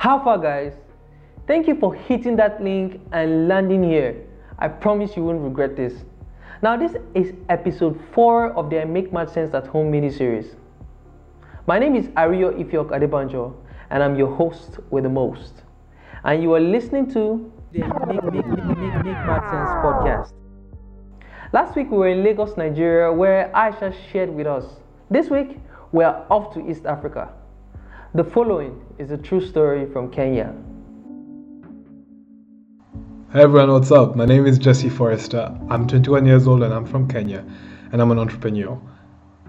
How far, guys? Thank you for hitting that link and landing here. I promise you won't regret this. Now, this is episode 4 of the I Make Mad Sense at Home mini series. My name is Ario Ifiok Adebanjo, and I'm your host with the most. And you are listening to the Make, Make, Make, Make, Make Mad Sense podcast. Last week we were in Lagos, Nigeria, where Aisha shared with us. This week we are off to East Africa. The following is a true story from Kenya. Hey everyone, what's up? My name is Jesse Forrester. I'm 21 years old and I'm from Kenya, and I'm an entrepreneur.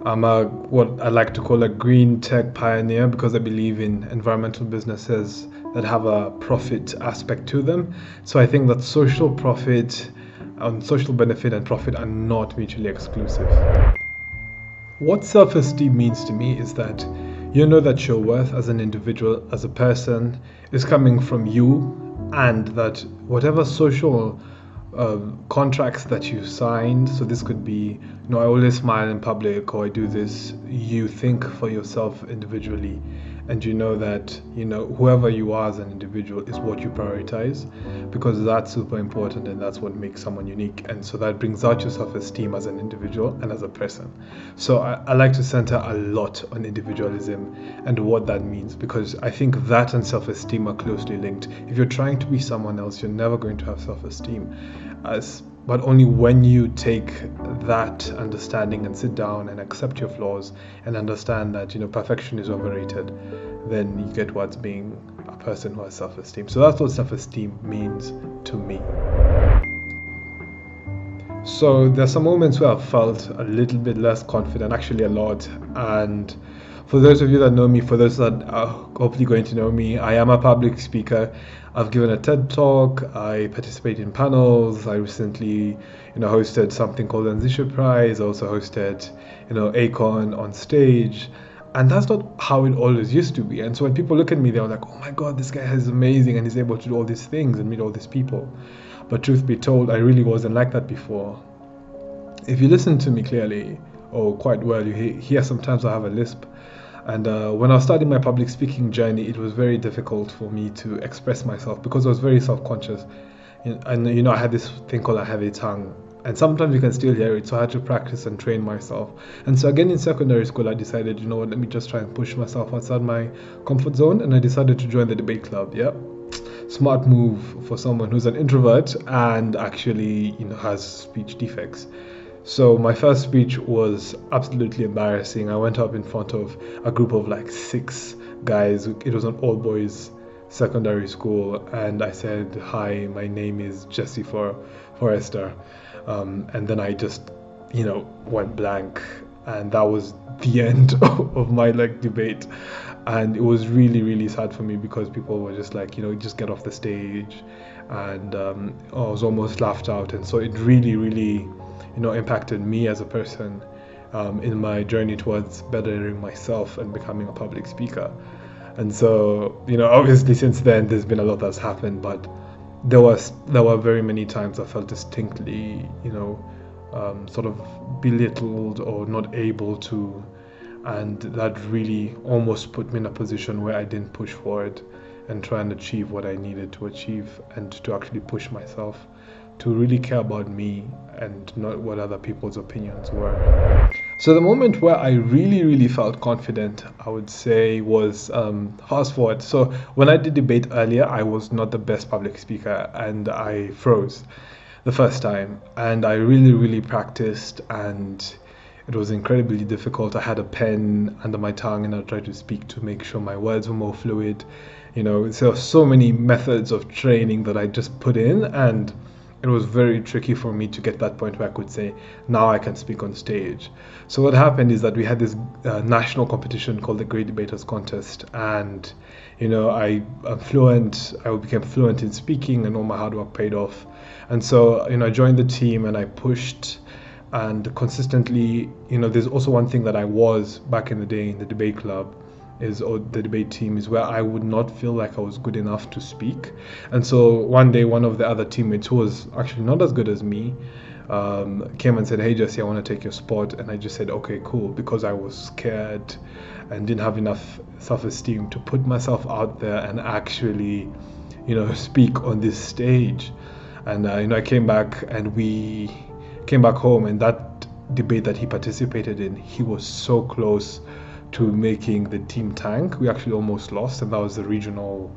I'm a what I like to call a green tech pioneer because I believe in environmental businesses that have a profit aspect to them. So I think that social profit and social benefit and profit are not mutually exclusive. What self esteem means to me is that you know that your worth as an individual, as a person, is coming from you, and that whatever social uh, contracts that you signed, so this could be, you know, I always smile in public or I do this, you think for yourself individually and you know that you know whoever you are as an individual is what you prioritize because that's super important and that's what makes someone unique. And so that brings out your self-esteem as an individual and as a person. So I, I like to center a lot on individualism and what that means because i think that and self-esteem are closely linked. If you're trying to be someone else you're never going to have self-esteem. As but only when you take that understanding and sit down and accept your flaws and understand that you know perfection is overrated then you get what's being a person who has self-esteem. So that's what self-esteem means to me. So there's some moments where i felt a little bit less confident actually a lot and for those of you that know me, for those that are hopefully going to know me, I am a public speaker. I've given a TED talk. I participate in panels. I recently, you know, hosted something called the Anzisha Prize. I also hosted, you know, Akon on stage. And that's not how it always used to be. And so when people look at me, they're like, oh my God, this guy is amazing and he's able to do all these things and meet all these people. But truth be told, I really wasn't like that before. If you listen to me clearly, or quite well, you hear sometimes I have a lisp. And uh, when I was starting my public speaking journey, it was very difficult for me to express myself because I was very self conscious. And, you know, I had this thing called a heavy tongue. And sometimes you can still hear it, so I had to practice and train myself. And so, again, in secondary school, I decided, you know what, let me just try and push myself outside my comfort zone. And I decided to join the debate club. Yeah smart move for someone who's an introvert and actually you know has speech defects so my first speech was absolutely embarrassing. I went up in front of a group of like six guys. It was an all boys secondary school, and I said, "Hi, my name is Jesse For Forrester," um, and then I just, you know, went blank, and that was the end of my like debate. And it was really, really sad for me because people were just like, you know, just get off the stage, and um, I was almost laughed out, and so it really, really you know impacted me as a person um, in my journey towards bettering myself and becoming a public speaker. And so, you know, obviously since then there's been a lot that's happened, but there was there were very many times I felt distinctly, you know, um, sort of belittled or not able to, and that really almost put me in a position where I didn't push forward and try and achieve what I needed to achieve and to actually push myself to really care about me and not what other people's opinions were. So the moment where I really, really felt confident, I would say, was um, fast forward. So when I did debate earlier, I was not the best public speaker and I froze the first time. And I really, really practiced and it was incredibly difficult. I had a pen under my tongue and I tried to speak to make sure my words were more fluid. You know, there are so many methods of training that I just put in and it was very tricky for me to get that point where I could say, now I can speak on stage. So what happened is that we had this uh, national competition called the Great Debaters Contest, and you know I am fluent. I became fluent in speaking, and all my hard work paid off. And so you know I joined the team and I pushed and consistently. You know, there's also one thing that I was back in the day in the debate club is or the debate team is where I would not feel like I was good enough to speak. And so one day, one of the other teammates who was actually not as good as me um, came and said, "Hey Jesse, I want to take your spot," and I just said, "Okay, cool," because I was scared and didn't have enough self-esteem to put myself out there and actually, you know, speak on this stage. And uh, you know, I came back and we came back home, and that debate that he participated in, he was so close to making the team tank. We actually almost lost, and that was the regional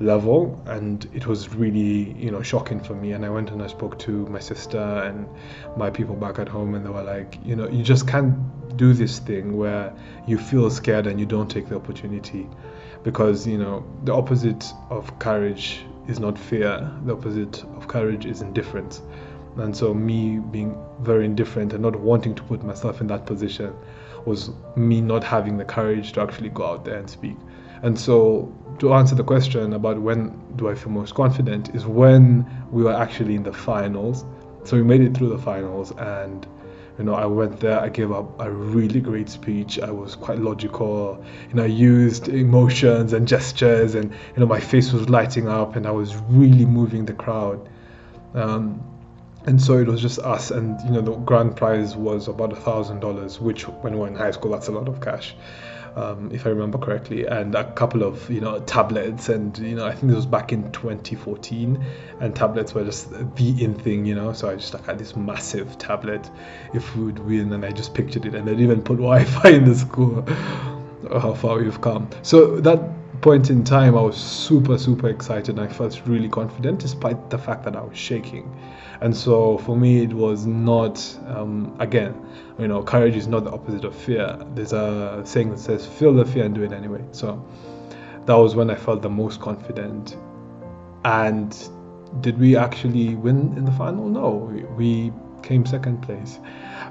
level. And it was really you know shocking for me. And i went and i spoke to my sister and my people back at home and they were like you know you just can't do this thing where you feel scared and you don't take the opportunity. Because you know the opposite of courage is not fear. The opposite of courage is indifference. And so me being very indifferent and not wanting to put myself in that position was me not having the courage to actually go out there and speak and so to answer the question about when do I feel most confident is when we were actually in the finals. So we made it through the finals and you know, I went there, I gave up a really great speech. I was quite logical. You know, I used emotions and gestures and you know my face was lighting up and I was really moving the crowd. Um, and so it was just us and you know the grand prize was about a thousand dollars which when we were in high school that's a lot of cash um, if I remember correctly, and a couple of you know tablets, and you know I think this was back in 2014, and tablets were just the in thing, you know. So I just like had this massive tablet, if we would win, and I just pictured it, and they even put Wi-Fi in the school. oh, how far we've come! So that point in time, I was super super excited, and I felt really confident, despite the fact that I was shaking. And so for me, it was not um, again you know, courage is not the opposite of fear. There's a saying that says, feel the fear and do it anyway. So that was when I felt the most confident. And did we actually win in the final? No, we, came second place.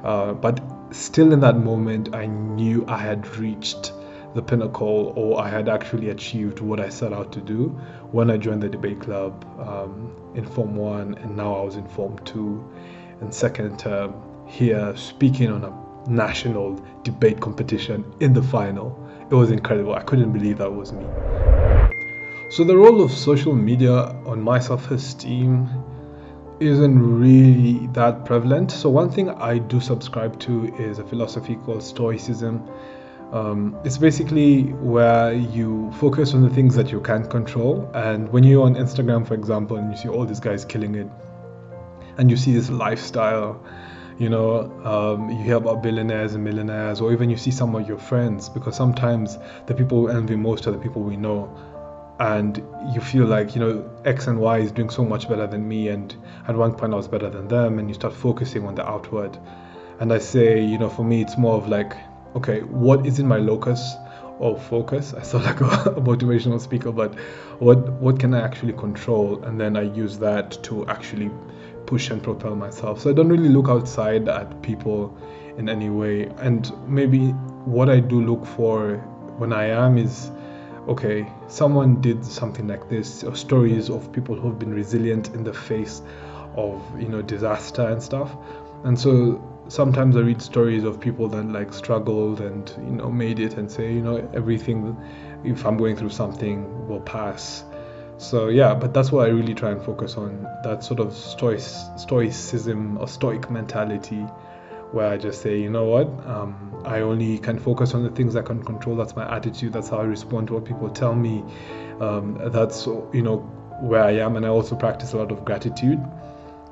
Uh, but still, in that moment, I knew I had reached the pinnacle or I had actually achieved what I set out to do when I joined the debate club um, in Form 1 and now I was in Form 2 and second term here speaking on a national debate competition in the final. It was incredible. I couldn't believe that was me. So, the role of social media on my self esteem isn't really that prevalent. So, one thing I do subscribe to is a philosophy called Stoicism. Um, it's basically where you focus on the things that you can't control. And when you're on Instagram, for example, and you see all these guys killing it, and you see this lifestyle, you know um, you hear about billionaires and millionaires or even you see some of your friends because sometimes the people we envy most are the people we know and you feel like you know x and y is doing so much better than me and at one point i was better than them and you start focusing on the outward and i say you know for me it's more of like okay what is in my locus of focus i sound like a, a motivational speaker but what what can i actually control and then i use that to actually push and propel myself. So I don't really look outside at people in any way. And maybe what I do look for when I am is okay, someone did something like this, or stories of people who've been resilient in the face of you know disaster and stuff. And so sometimes I read stories of people that like struggled and you know made it and say, you know, everything if I'm going through something will pass. So yeah but that's what i really try and focus on that sort of stoic, stoicism or stoic mentality where i just say you know what? Um, i only can focus on the things i can control. That's my attitude. That's how i respond to what people tell me. Um, that's you know where i am. And i also practice a lot of gratitude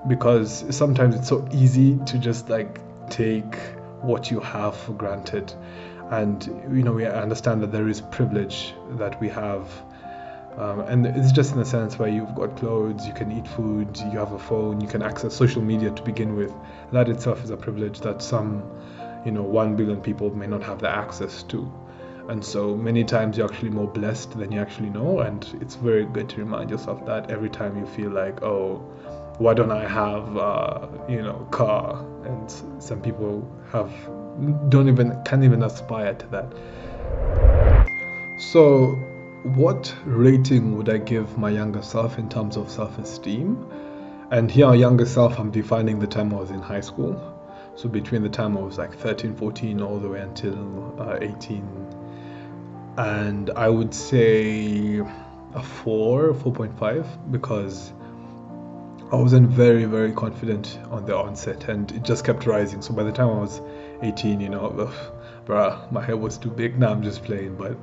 because sometimes it's so easy to just like take what you have for granted and you know we understand that there is privilege that we have um, and it's just in the sense where you've got clothes, you can eat food, you have a phone, you can access social media to begin with. That itself is a privilege that some, you know, one billion people may not have the access to. And so many times you're actually more blessed than you actually know. And it's very good to remind yourself that every time you feel like, oh, why don't I have, uh, you know, car? And some people have, don't even, can't even aspire to that. So what rating would I give my younger self in terms of self esteem? And here, younger self, I'm defining the time I was in high school. So, between the time I was like 13, 14, all the way until uh, 18. And I would say a 4, 4.5, because I wasn't very, very confident on the onset, and it just kept rising. So by the time I was 18, you know, ugh, bruh, my head was too big. Now I'm just playing, but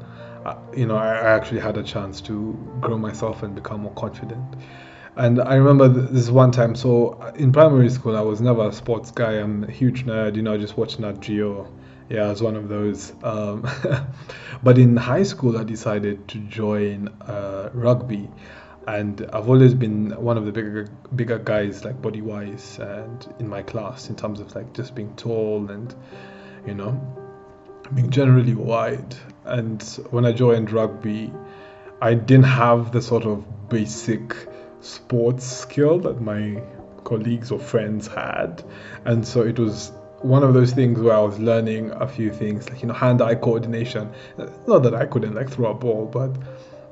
uh, you know, I, I actually had a chance to grow myself and become more confident. And I remember this one time. So uh, in primary school, I was never a sports guy. I'm a huge nerd. You know, just watching Nat Geo. Yeah, I was one of those. Um, but in high school, I decided to join uh, rugby, and I've always been one of the bigger bigger guys, like body wise, and in my class in terms of like just being tall and you know being generally wide. And when I joined rugby, I didn't have the sort of basic sports skill that my colleagues or friends had. And so it was one of those things where I was learning a few things, like, you know, hand eye coordination. Not that I couldn't like throw a ball, but,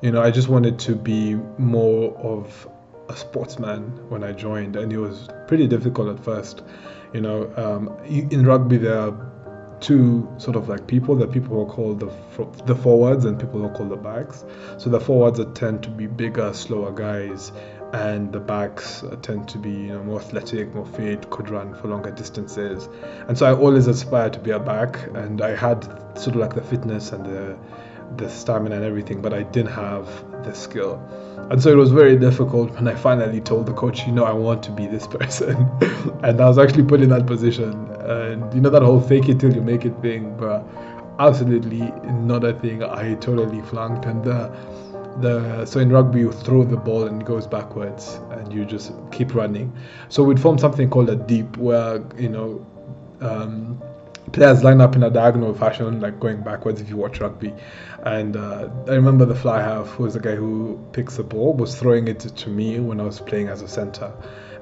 you know, I just wanted to be more of a sportsman when I joined. And it was pretty difficult at first. You know, um, in rugby, there are two sort of like people that people are called the the forwards and people are called the backs. So the forwards tend to be bigger, slower guys, and the backs tend to be you know more athletic, more fit, could run for longer distances. And so I always aspired to be a back, and I had sort of like the fitness and the the stamina and everything, but I didn't have the skill. And so it was very difficult when I finally told the coach, you know, I want to be this person. and I was actually put in that position. And you know, that whole fake it till you make it thing, but absolutely not a thing. I totally flunked. And the, the so in rugby, you throw the ball and it goes backwards and you just keep running. So we'd form something called a deep where, you know, um, players line up in a diagonal fashion, like going backwards if you watch rugby. And uh, I remember the fly half, who was the guy who picks the ball, was throwing it to me when I was playing as a center.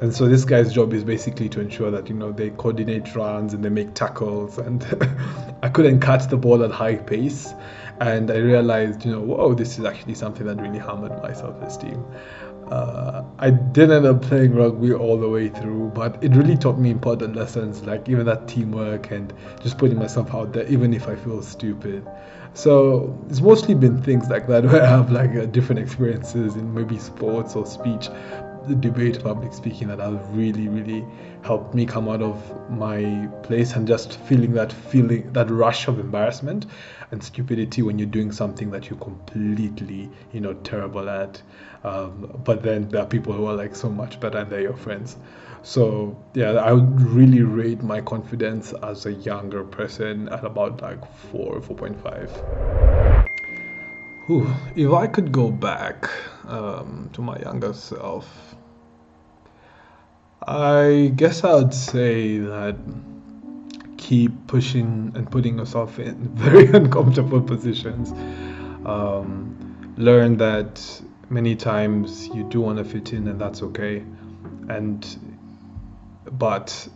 And so this guy's job is basically to ensure that you know they coordinate runs and they make tackles. And I couldn't catch the ball at high pace, and I realized you know whoa this is actually something that really hammered my self-esteem. Uh, I didn't end up playing rugby all the way through, but it really taught me important lessons, like even that teamwork and just putting myself out there, even if I feel stupid. So it's mostly been things like that where I have like uh, different experiences in maybe sports or speech, debate, public speaking that I've really, really helped me come out of my place and just feeling that feeling, that rush of embarrassment and stupidity when you're doing something that you're completely, you know, terrible at. Um, but then there are people who are like so much better and they're your friends. So yeah, I would really rate my confidence as a younger person at about like four, four point five. If I could go back um, to my younger self, I guess I would say that keep pushing and putting yourself in very uncomfortable positions. Um, learn that many times you do want to fit in, and that's okay. And but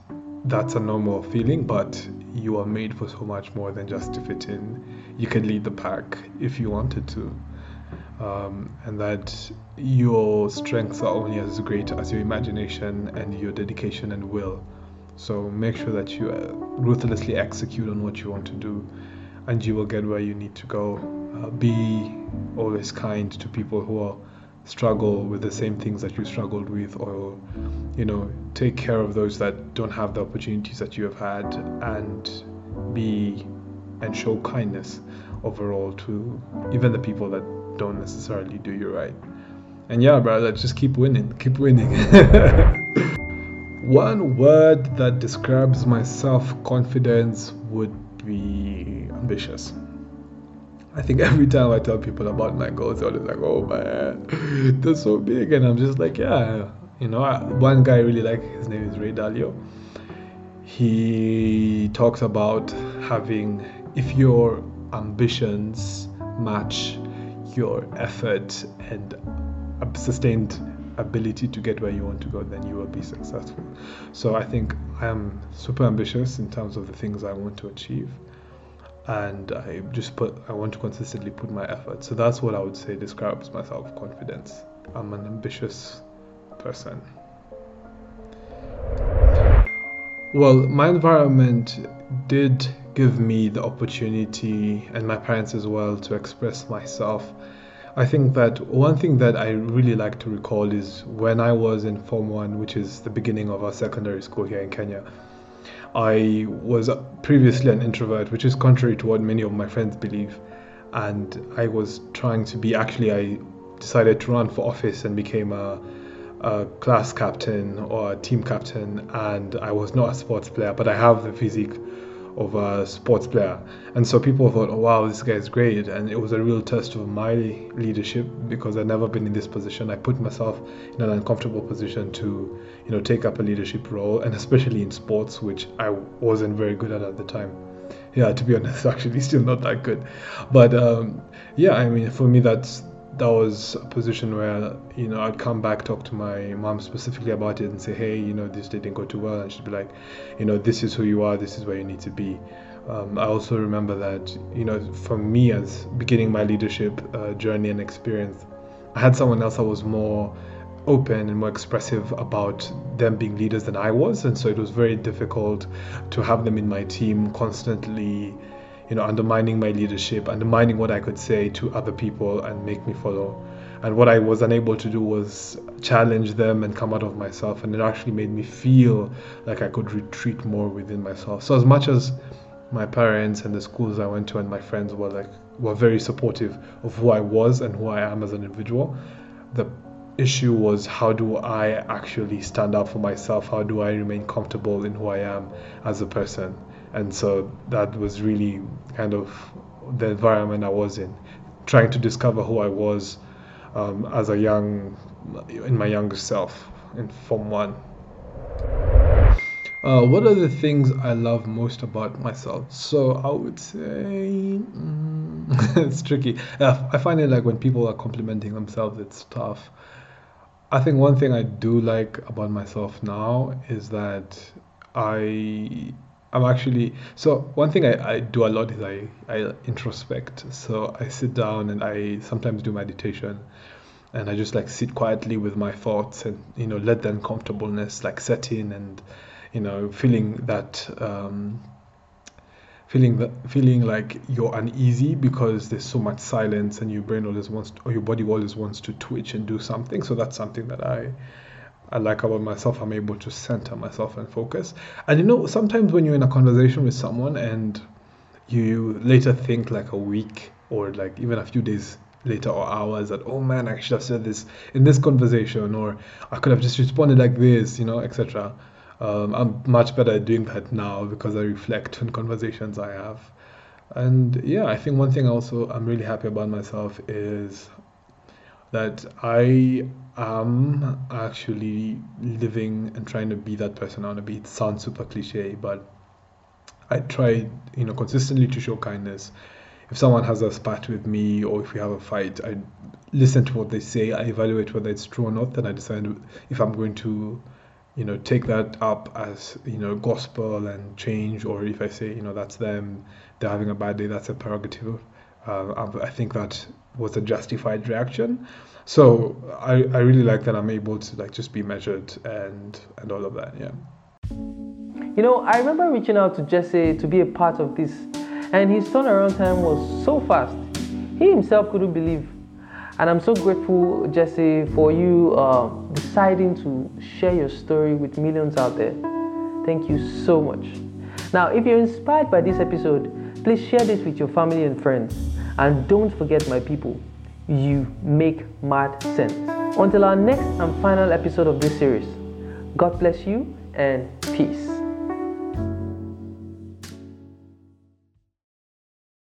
that's a normal feeling. But you are made for so much more than just to fit in. You can lead the pack if you wanted to. Um, and that your strengths are only as great as your imagination and your dedication and will. So make sure that you uh, ruthlessly execute on what you want to do, and you will get where you need to go. Uh, be always kind to people who are struggle with the same things that you struggled with or you know take care of those that don't have the opportunities that you have had and be and show kindness overall to even the people that don't necessarily do you right and yeah brother just keep winning keep winning one word that describes my self-confidence would be ambitious I think every time I tell people about my goals, they're always like, "Oh man, they're so big," and I'm just like, "Yeah." You know, one guy I really like. His name is Ray Dalio. He talks about having, if your ambitions match your effort and a sustained ability to get where you want to go, then you will be successful. So I think I am super ambitious in terms of the things I want to achieve and I just put I want to consistently put my effort. So that's what I would say describes my self confidence. I'm an ambitious person. Well, my environment did give me the opportunity and my parents as well to express myself I think that one thing that I really like to recall is when I was in Form 1, which is the beginning of our secondary school here in Kenya. I was previously an introvert, which is contrary to what many of my friends believe. And I was trying to be, actually, I decided to run for office and became a, a class captain or a team captain. And I was not a sports player, but I have the physique of a sports player. And so people thought, oh, wow, this guy is great. And it was a real test of my leadership because I'd never been in this position. I put myself in an uncomfortable position to, you know, take up a leadership role, and especially in sports, which I wasn't very good at at the time. Yeah, to be honest, actually, still not that good. But um, yeah, I mean, for me, that's that was a position where you know I'd come back talk to my mom specifically about it and say hey you know this didn't go too well and she'd be like you know this is who you are this is where you need to be. Um, I also remember that you know for me as beginning my leadership uh, journey and experience I had someone else that was more open and more expressive about them being leaders than I was and so it was very difficult to have them in my team constantly you know, undermining my leadership, undermining what I could say to other people and make me follow. And what I was unable to do was challenge them and come out of myself. And it actually made me feel like I could retreat more within myself. So as much as my parents and the schools I went to and my friends were like were very supportive of who I was and who I am as an individual, the issue was how do I actually stand up for myself? How do I remain comfortable in who I am as a person? And so that was really kind of the environment I was in, trying to discover who I was um, as a young, in my younger self in Form One. Uh, what are the things I love most about myself? So I would say mm, it's tricky. I find it like when people are complimenting themselves, it's tough. I think one thing I do like about myself now is that I I'm actually so one thing I, I do a lot is I, I introspect. So I sit down and I sometimes do meditation and I just like sit quietly with my thoughts and you know let the uncomfortableness like set in and you know feeling that um, feeling that feeling like you're uneasy because there's so much silence and your brain always wants to, or your body always wants to twitch and do something. So that's something that I I like about myself, I'm able to center myself and focus. And you know, sometimes when you're in a conversation with someone and you later think like a week or like even a few days later or hours that oh man I should have said this in this conversation or I could have just responded like this you know etc um, I'm much better at doing that now because I reflect on conversations I have. And yeah I think one thing also I'm really happy about myself is that I am actually living and trying to be that person I want to be. It sounds super cliche, but I try, you know, consistently to show kindness. If someone has a spat with me or if we have a fight, I listen to what they say. I evaluate whether it's true or not. Then I decide if I'm going to, you know, take that up as you know gospel and change, or if I say, you know, that's them, they're having a bad day, that's a prerogative. Uh, I think that was a justified reaction. So I, I really like that I'm able to like just be measured and and all of that. Yeah. You know, I remember reaching out to Jesse to be a part of this, and his turnaround time was so fast. He himself couldn't believe. And I'm so grateful, Jesse, for you uh, deciding to share your story with millions out there. Thank you so much. Now, if you're inspired by this episode, please share this with your family and friends. And don't forget, my people, you make mad sense. Until our next and final episode of this series, God bless you and peace.